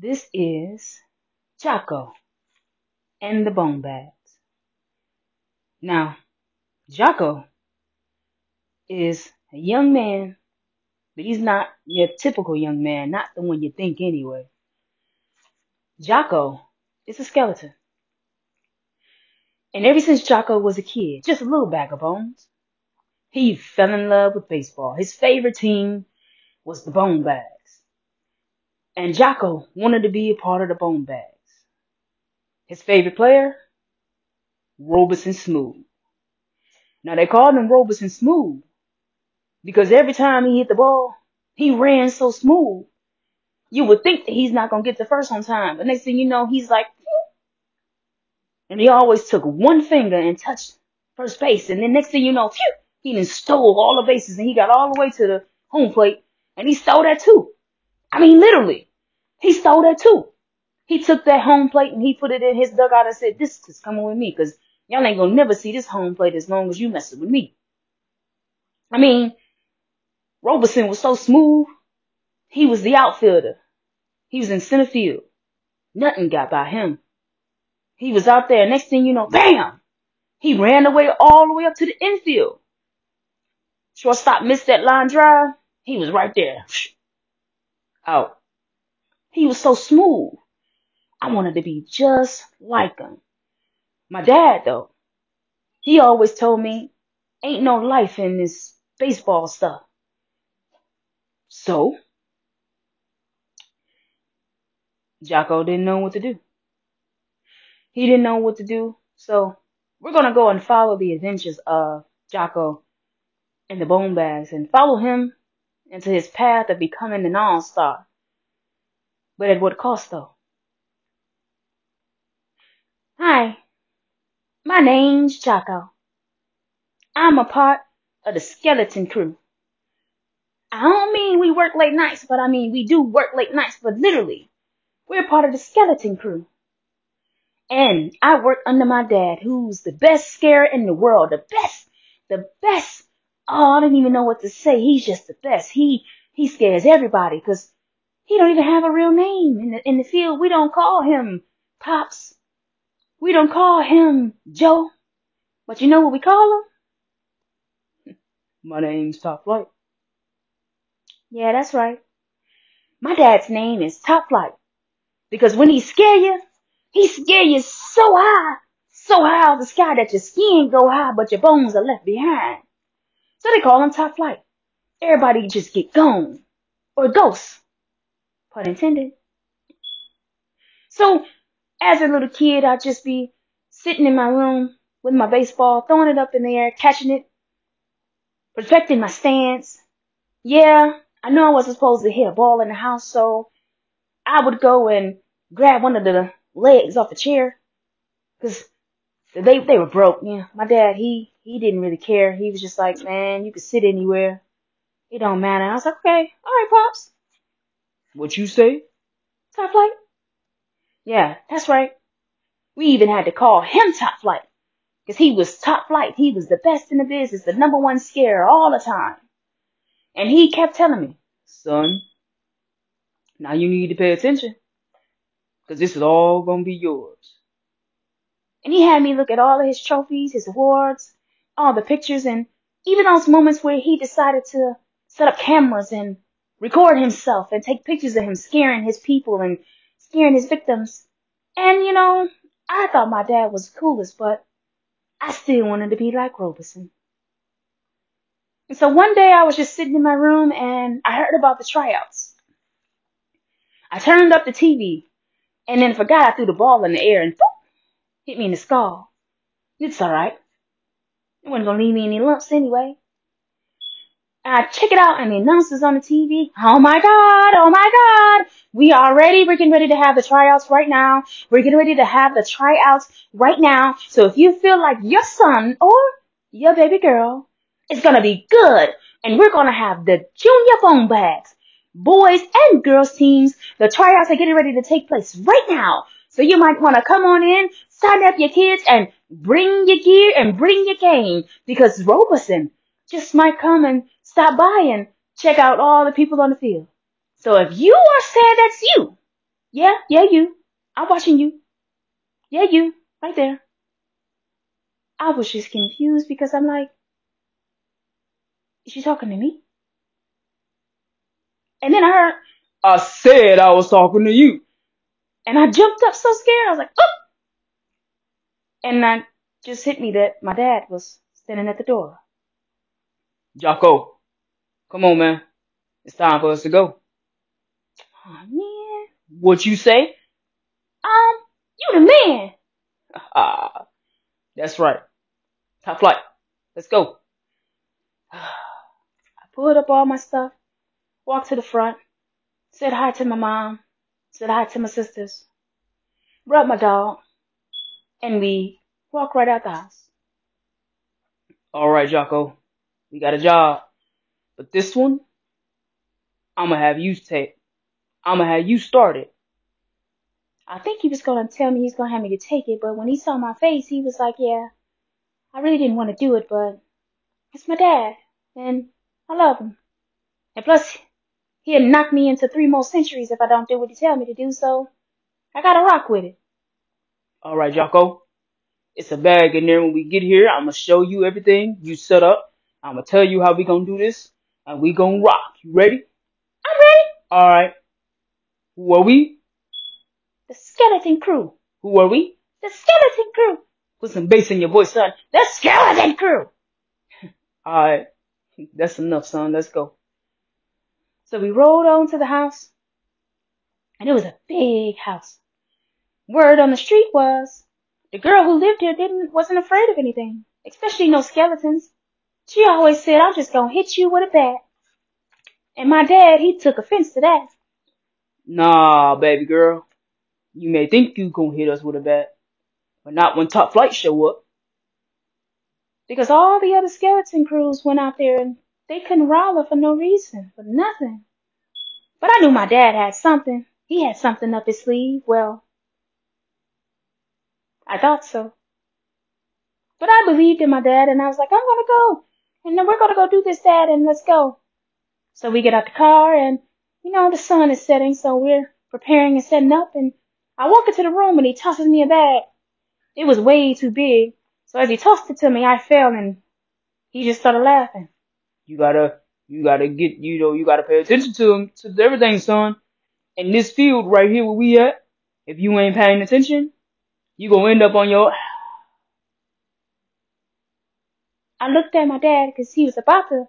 This is Jacko and the Bone Bags. Now, Jacko is a young man, but he's not your typical young man, not the one you think anyway. Jacko is a skeleton. And ever since Jacko was a kid, just a little bag of bones, he fell in love with baseball. His favorite team was the Bone Bags. And Jacko wanted to be a part of the Bone Bags. His favorite player? Robeson Smooth. Now they called him Robeson Smooth because every time he hit the ball, he ran so smooth. You would think that he's not going to get the first on time. But next thing you know, he's like, and he always took one finger and touched first base. And then next thing you know, phew, he then stole all the bases and he got all the way to the home plate and he stole that too. I mean, literally, he stole that too. He took that home plate and he put it in his dugout and said, this is coming with me because y'all ain't gonna never see this home plate as long as you messing with me. I mean, Robeson was so smooth. He was the outfielder. He was in center field. Nothing got by him. He was out there. Next thing you know, bam! He ran away all the way up to the infield. Shortstop missed that line drive. He was right there. Out. He was so smooth. I wanted to be just like him. My dad, though, he always told me, ain't no life in this baseball stuff. So, Jacko didn't know what to do. He didn't know what to do. So, we're to go and follow the adventures of Jacko and the Bone Bags and follow him into his path of becoming an all-star. But at what cost, though? Hi, my name's Jacko. I'm a part of the skeleton crew. I don't mean we work late nights, but I mean we do work late nights, but literally, we're part of the skeleton crew. And I work under my dad, who's the best scarer in the world, the best, the best. Oh, I don't even know what to say. He's just the best. He, he scares everybody because he don't even have a real name in the, in the field. We don't call him Pops. We don't call him Joe. But you know what we call him? My name's Top Flight. Yeah, that's right. My dad's name is Top Flight. Because when he scare you, he scare you so high, so high out the sky that your skin go high, but your bones are left behind. So they call him Top Flight. Everybody just get gone. Or ghost. Pun intended. So, as a little kid, I'd just be sitting in my room with my baseball, throwing it up in the air, catching it, perfecting my stance. Yeah, I know I wasn't supposed to hit a ball in the house, so I would go and grab one of the legs off the chair because they they were broke. Yeah, my dad he he didn't really care. He was just like, man, you can sit anywhere. It don't matter. I was like, okay, all right, pops. What you say? Top flight. Yeah, that's right. We even had to call him top flight because he was top flight. He was the best in the business, the number one scarer all the time. And he kept telling me, son, now you need to pay attention because this is all going to be yours. And he had me look at all of his trophies, his awards, all the pictures, and even those moments where he decided to set up cameras and record himself and take pictures of him scaring his people and scaring his victims. And you know, I thought my dad was the coolest, but I still wanted to be like Robeson. And so one day I was just sitting in my room and I heard about the tryouts. I turned up the TV and then forgot I threw the ball in the air and boop, hit me in the skull. It's alright. It wasn't gonna leave me any lumps anyway. I check it out and the announcers on the TV. Oh my God, oh my God. We are ready. We're getting ready to have the tryouts right now. We're getting ready to have the tryouts right now. So if you feel like your son or your baby girl is gonna be good and we're gonna have the junior bone bags, boys and girls teams. The tryouts are getting ready to take place right now. So you might want to come on in, sign up your kids and bring your gear and bring your game because Robeson just might come and stop by and check out all the people on the field. So if you are saying that's you, Yeah, yeah, you. I'm watching you. Yeah, you. Right there. I was just confused because I'm like, is she talking to me? And then I heard, I said I was talking to you. and I jumped up so scared. I was like, oh! And I just hit me that my dad was standing at the door. Jacko, come on, man. It's time for us to go. Oh man. What you say? Um, you the man. Ah, that's right. Top flight. Let's go. I pulled up all my stuff, walked to the front, said hi to my mom, said hi to my sisters, brought my dog, and we walked right out the house. All right, Jacko. We got a job. But this one, I'm gonna have you take. I'm gonna have you start it. I think he was gonna tell me he's gonna have me to take it, but when he saw my face, he was like, yeah, I really didn't want to do it, but it's my dad, and I love him. And plus, he'll knock me into three more centuries if I don't do what he tell me to do, so I gotta rock with it. All right, Jacko. It's a bag in there when we get here. I'm gonna show you everything you set up. I'm gonna tell you how we gonna do this, and we gonna rock. You ready? I'm ready. All right. Who are we? The skeleton crew. Who are we? The skeleton crew. Put some bass in your voice, son. The skeleton crew. All right. That's enough, son. Let's go. So we rolled on to the house, and it was a big house. Word on the street was the girl who lived here didn't wasn't afraid of anything, especially no skeletons. She always said, "I'm just gonna hit you with a bat." And my dad, he took offense to that. Nah, baby girl. You may think you gonna hit us with a bat, but not when top flight show up. Because all the other skeleton crews went out there and they couldn't roll her for no reason, for nothing. But I knew my dad had something. He had something up his sleeve. Well, I thought so. But I believed in my dad and I was like, I'm gonna go. And then we're gonna go do this, dad, and let's go. So we get out the car and, you know, the sun is setting, so we're preparing and setting up and I walk into the room and he tosses me a bag. It was way too big. So as he tossed it to me, I fell and he just started laughing. You gotta, you gotta get, you know, you gotta pay attention to him, to everything, son. In this field right here where we at, if you ain't paying attention, you gonna end up on your. I looked at my dad because he was about to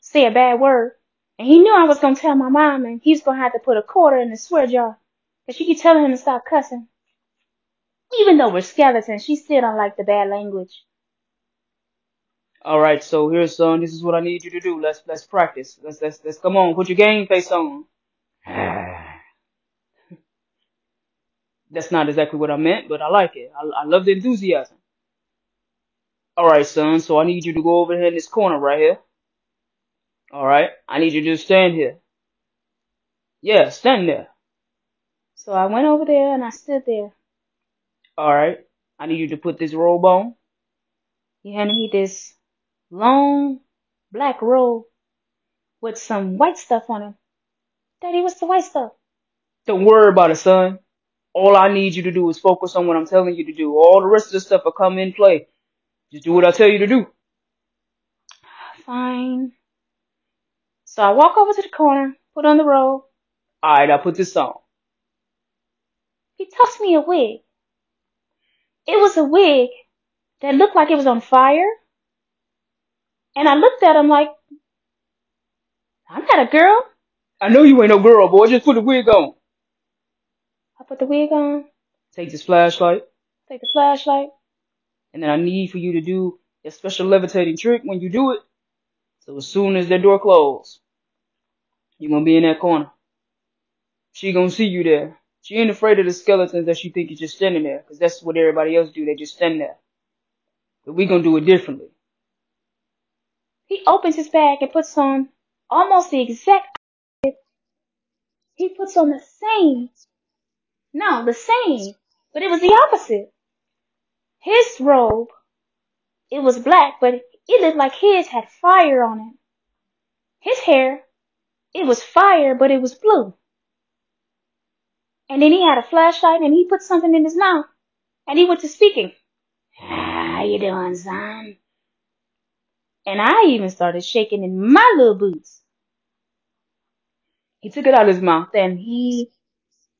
say a bad word. And he knew I was going to tell my mom and he was going to have to put a quarter in the swear jar. Because she keep telling him to stop cussing. Even though we're skeletons, she still don't like the bad language. All right, so here, son. This is what I need you to do. Let's let's practice. Let's let's let's come on. Put your game face on. That's not exactly what I meant, but I like it. I, I love the enthusiasm. All right, son. So I need you to go over here in this corner right here. All right. I need you to stand here. Yeah, stand there. So I went over there and I stood there. All right. I need you to put this robe on. He handed me this long black robe with some white stuff on it. Daddy, what's the white stuff? Don't worry about it, son. All I need you to do is focus on what I'm telling you to do. All the rest of the stuff will come in play. Just do what I tell you to do. Fine. So I walk over to the corner, put on the robe. All right, I put this on. He tossed me a wig. It was a wig that looked like it was on fire. And I looked at him like, I'm not a girl. I know you ain't no girl, boy. Just put the wig on. I put the wig on, Take this flashlight, take the flashlight. And then I need for you to do a special levitating trick when you do it. So as soon as that door closes, you're gonna be in that corner. She gonna see you there. She ain't afraid of the skeletons that she think you're just standing there, 'cause that's what everybody else do. They just stand there. But we gonna do it differently. He opens his bag and puts on almost the exact. He puts on the same. No, the same. But it was the opposite. His robe, it was black, but it looked like his had fire on it. His hair, it was fire, but it was blue. And then he had a flashlight and he put something in his mouth. And he went to speaking. How you doing, son? And I even started shaking in my little boots. He took it out of his mouth and he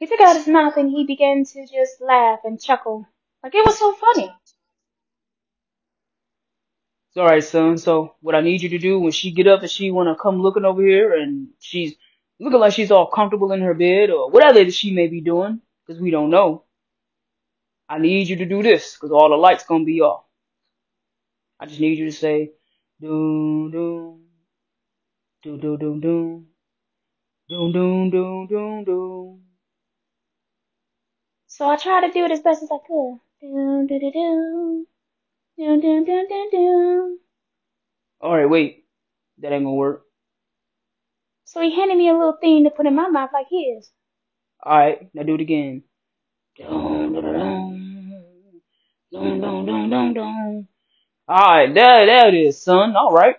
he took it out of his mouth and he began to just laugh and chuckle. Like it was so funny. It's alright, son. So what I need you to do when she get up and she wanna come looking over here and she's looking like she's all comfortable in her bed or whatever she may be doing, because we don't know. I need you to do this, because all the lights gonna be off. I just need you to say, doom doom, doom doom doom doom, doom doom doom doom doom. So I tried to do it as best as I could. Alright, wait. That ain't gonna work. So he handed me a little thing to put in my mouth like his. Alright, now do it again. Alright, there, there it is, son. Alright.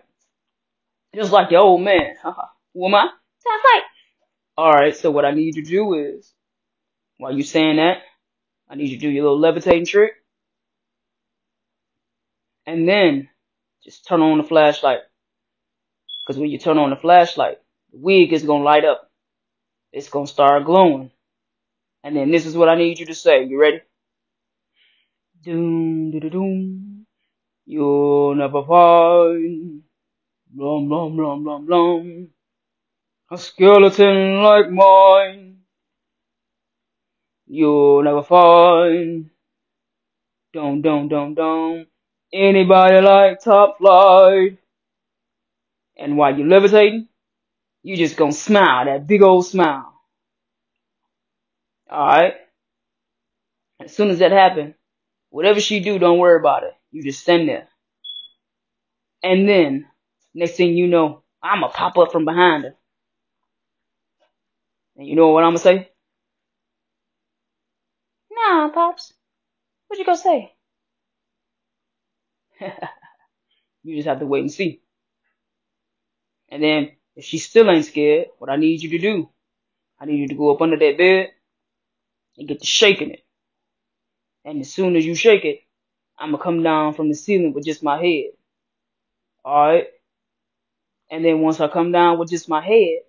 Just like the old man. Who am I? Sounds like Alright, so what I need you to do is, while you saying that, I need you to do your little levitating trick. And then, just turn on the flashlight. Cause when you turn on the flashlight, the wig is gonna light up. It's gonna start glowing. And then this is what I need you to say. You ready? Doom, doo, doo, doom. You'll never find. Blum, blum, blum, blum, blum. A skeleton like mine. You'll never find. Dum, dum, dum, dum. Anybody like top flight. And while you're levitating, you just gonna smile, that big old smile. Alright? As soon as that happens, whatever she do, don't worry about it. You just stand there. And then, next thing you know, I'ma pop up from behind her. And you know what I'ma say? Nah, Pops. What you gonna say? you just have to wait and see. And then, if she still ain't scared, what I need you to do, I need you to go up under that bed and get to shaking it. And as soon as you shake it, I'm gonna come down from the ceiling with just my head. Alright? And then once I come down with just my head,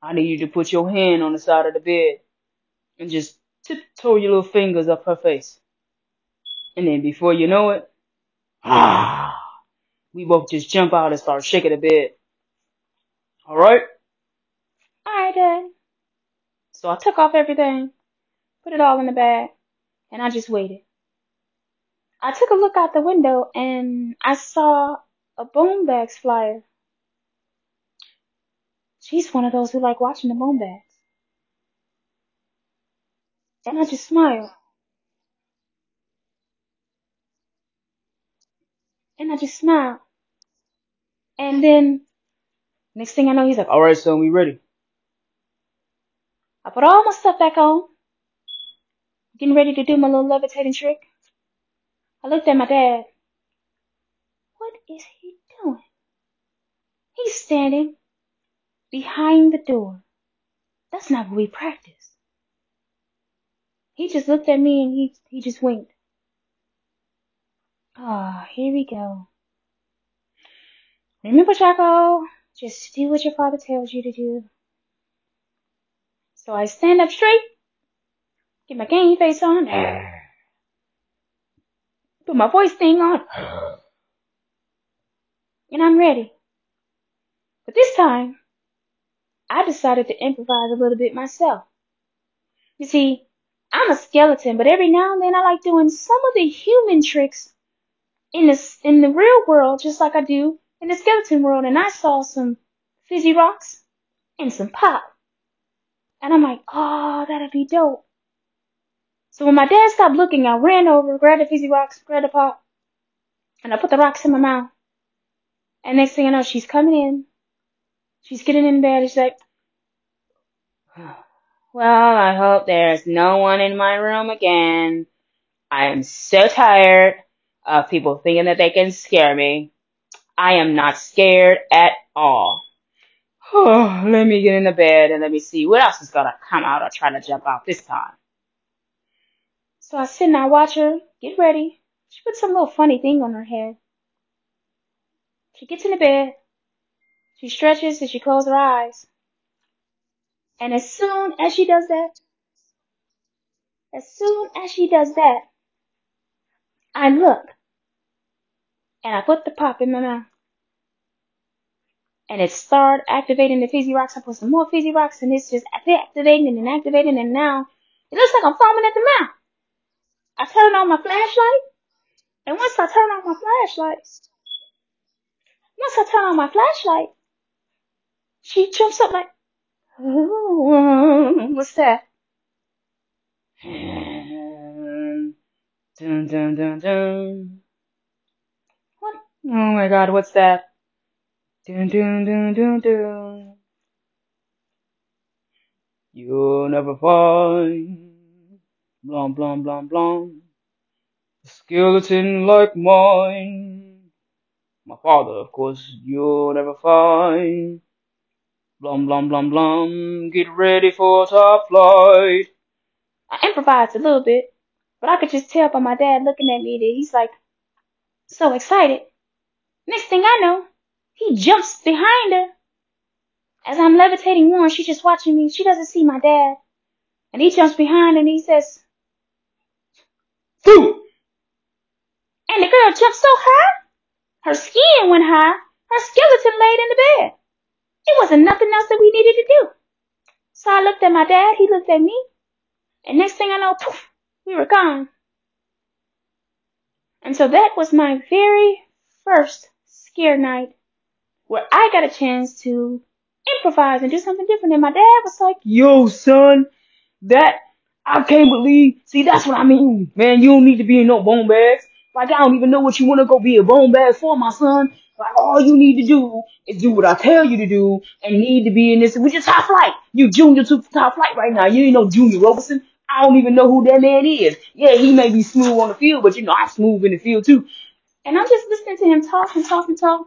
I need you to put your hand on the side of the bed and just tiptoe your little fingers up her face. And then before you know it, ah, we both just jump out and start shaking the bed. Alright? Alright, Dad. So I took off everything, put it all in the bag, and I just waited. I took a look out the window and I saw a bone bags flyer. She's one of those who like watching the bone bags. And I just smiled. And I just smiled. And then, next thing I know, he's like, Alright, son, we ready. I put all my stuff back on, getting ready to do my little levitating trick. I looked at my dad. What is he doing? He's standing behind the door. That's not where we practice. He just looked at me and he, he just winked. Ah, oh, here we go. Remember, Jacko, just do what your father tells you to do. So I stand up straight, get my game face on, put my voice thing on, and I'm ready. But this time, I decided to improvise a little bit myself. You see, I'm a skeleton, but every now and then I like doing some of the human tricks in the, in the real world, just like I do in the skeleton world. And I saw some fizzy rocks and some pop. And I'm like, oh, that'd be dope. So when my dad stopped looking, I ran over, grabbed the fizzy rocks, grabbed the pop, and I put the rocks in my mouth. And next thing I know, she's coming in. She's getting in bed. She's like, well, I hope there's no one in my room again. I am so tired of people thinking that they can scare me. I am not scared at all. Oh, let me get in the bed and let me see what else is gonna come out or try to jump out this time. So I sit and I watch her get ready. She puts some little funny thing on her head. She gets in the bed. She stretches and she closes her eyes. And as soon as she does that, as soon as she does that, I look and I put the pop in my mouth. And it started activating the fizzy rocks. I put some more fizzy rocks and it's just activating and activating and now it looks like I'm foaming at the mouth. I turn on my flashlight and once I turn on my flashlight, once I turn on my flashlight, she jumps up like, what's that? Dun dun dun dun. What? Oh my god, what's that? Dun dun dun dun dun. You'll never find blom blom blom blom a skeleton like mine. My father, of course, you'll never find. Blum blum blum blum. Get ready for top flight. I improvised a little bit, but I could just tell by my dad looking at me that he's like so excited. Next thing I know, he jumps behind her. As I'm levitating one, she's just watching me. She doesn't see my dad. And he jumps behind and he says, Boo! And the girl jumped so high, her skin went high, her skeleton laid in the bed. It wasn't nothing else that we needed to do. So I looked at my dad, he looked at me, and next thing I know, poof, we were gone. And so that was my very first scare night where I got a chance to improvise and do something different. And my dad was like, Yo, son, that, I can't believe, see, that's what I mean, man, you don't need to be in no bone bags. Like, I don't even know what you want to go be a bone bag for, my son. Like, all you need to do is do what I tell you to do and need to be in this, which is top flight. You junior to top flight right now. You ain't no Junior Robertson. I don't even know who that man is. Yeah, he may be smooth on the field, but you know, I'm smooth in the field too. and I'm just listening to him talk and talk and talk.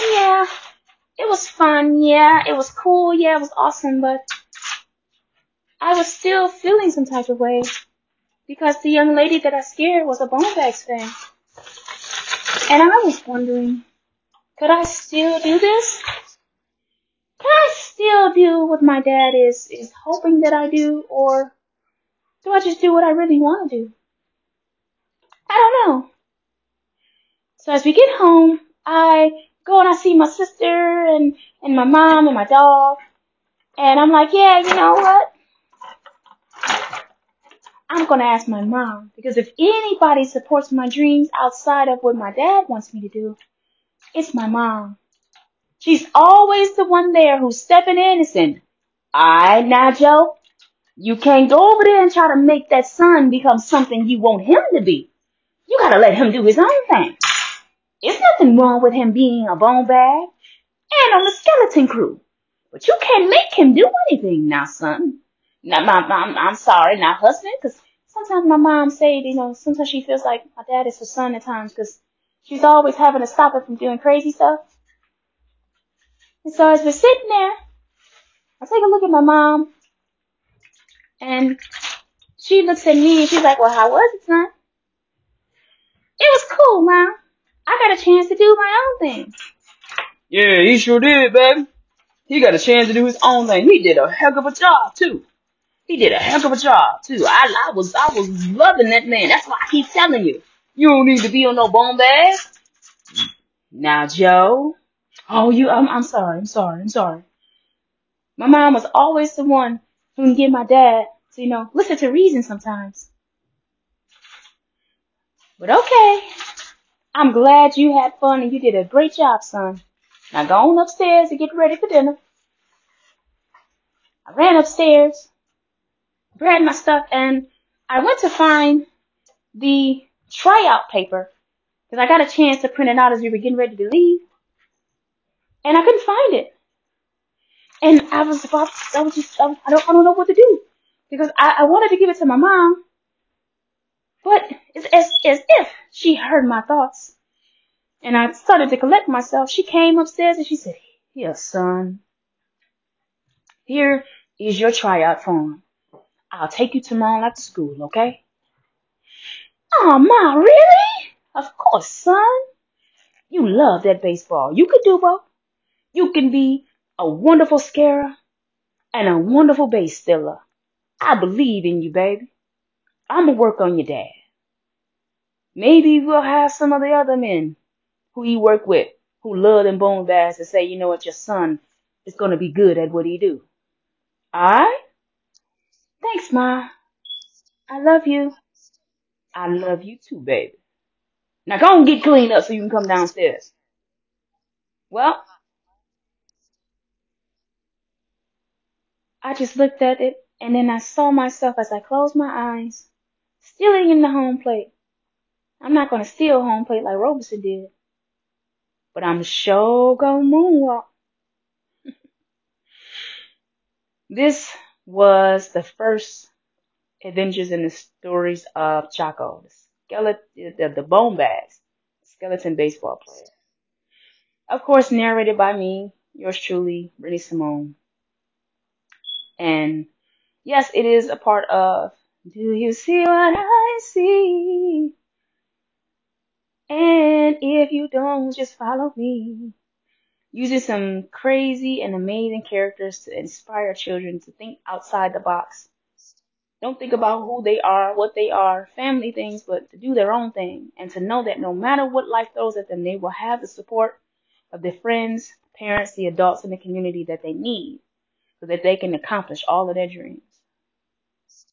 Yeah, it was fun. Yeah, it was cool. Yeah, it was awesome, but I was still feeling some type of way because the young lady that I scared was a Bone Bags fan. And I was wondering, could I still do this? Can I still do what my dad is, is hoping that I do, or do I just do what I really want to do? I don't know. So as we get home, I go and I see my sister and, and my mom and my dog. And I'm like, yeah, you know what? I'm gonna ask my mom because if anybody supports my dreams outside of what my dad wants me to do, it's my mom. She's always the one there who's stepping in and saying, Alright Joe, you can't go over there and try to make that son become something you want him to be. You gotta let him do his own thing. There's nothing wrong with him being a bone bag and on the skeleton crew. But you can't make him do anything now, son. Now, my, my, I'm sorry, not husband, because sometimes my mom say, you know, sometimes she feels like my dad is her son at times, because she's always having to stop her from doing crazy stuff. And so as we're sitting there, I take a look at my mom, and she looks at me and she's like, well, how was it, son? It was cool, mom. I got a chance to do my own thing. Yeah, he sure did, baby. He got a chance to do his own thing. He did a heck of a job too. He did a heck of a job too. I, I was, I was loving that man. That's why I keep telling you. You don't need to be on no bone bag. Now, Joe. Oh, you, I'm, I'm sorry, I'm sorry, I'm sorry. My mom was always the one who can get my dad to, you know, listen to reason sometimes. But okay. I'm glad you had fun and you did a great job, son. Now go on upstairs and get ready for dinner. I ran upstairs, grabbed my stuff, and I went to find the tryout paper because I got a chance to print it out as we were getting ready to leave, and I couldn't find it. And I was about, I was just, I, was, I don't, I don't know what to do because I, I wanted to give it to my mom, but it's as, as if she heard my thoughts. And I started to collect myself. She came upstairs and she said, here, son, here is your tryout form. I'll take you tomorrow after school, okay? Oh, Ma, really? Of course, son. You love that baseball. You could do both. You can be a wonderful scarer and a wonderful base stealer. I believe in you, baby. I'm gonna work on your dad. Maybe we'll have some of the other men who he work with who love them bone bags and say, you know what, your son is gonna be good at what he do. Alright? Thanks, Ma. I love you. I love you too, baby. Now go and get cleaned up so you can come downstairs. Well, I just looked at it and then I saw myself as I closed my eyes, stealing in the home plate. I'm not gonna steal home plate like Robeson did, but I'm sure gonna moonwalk. This was the first Adventures in the Stories of Jacko, the skeleton, the, the bone bags, skeleton baseball player. Of course, narrated by me, yours truly, Brittany Simone. And yes, it is a part of Do You See What I See? And if you don't, just follow me. Using some crazy and amazing characters to inspire children to think outside the box. Don't think about who they are, what they are, family things, but to do their own thing and to know that no matter what life throws at them, they will have the support of their friends, parents, the adults in the community that they need so that they can accomplish all of their dreams.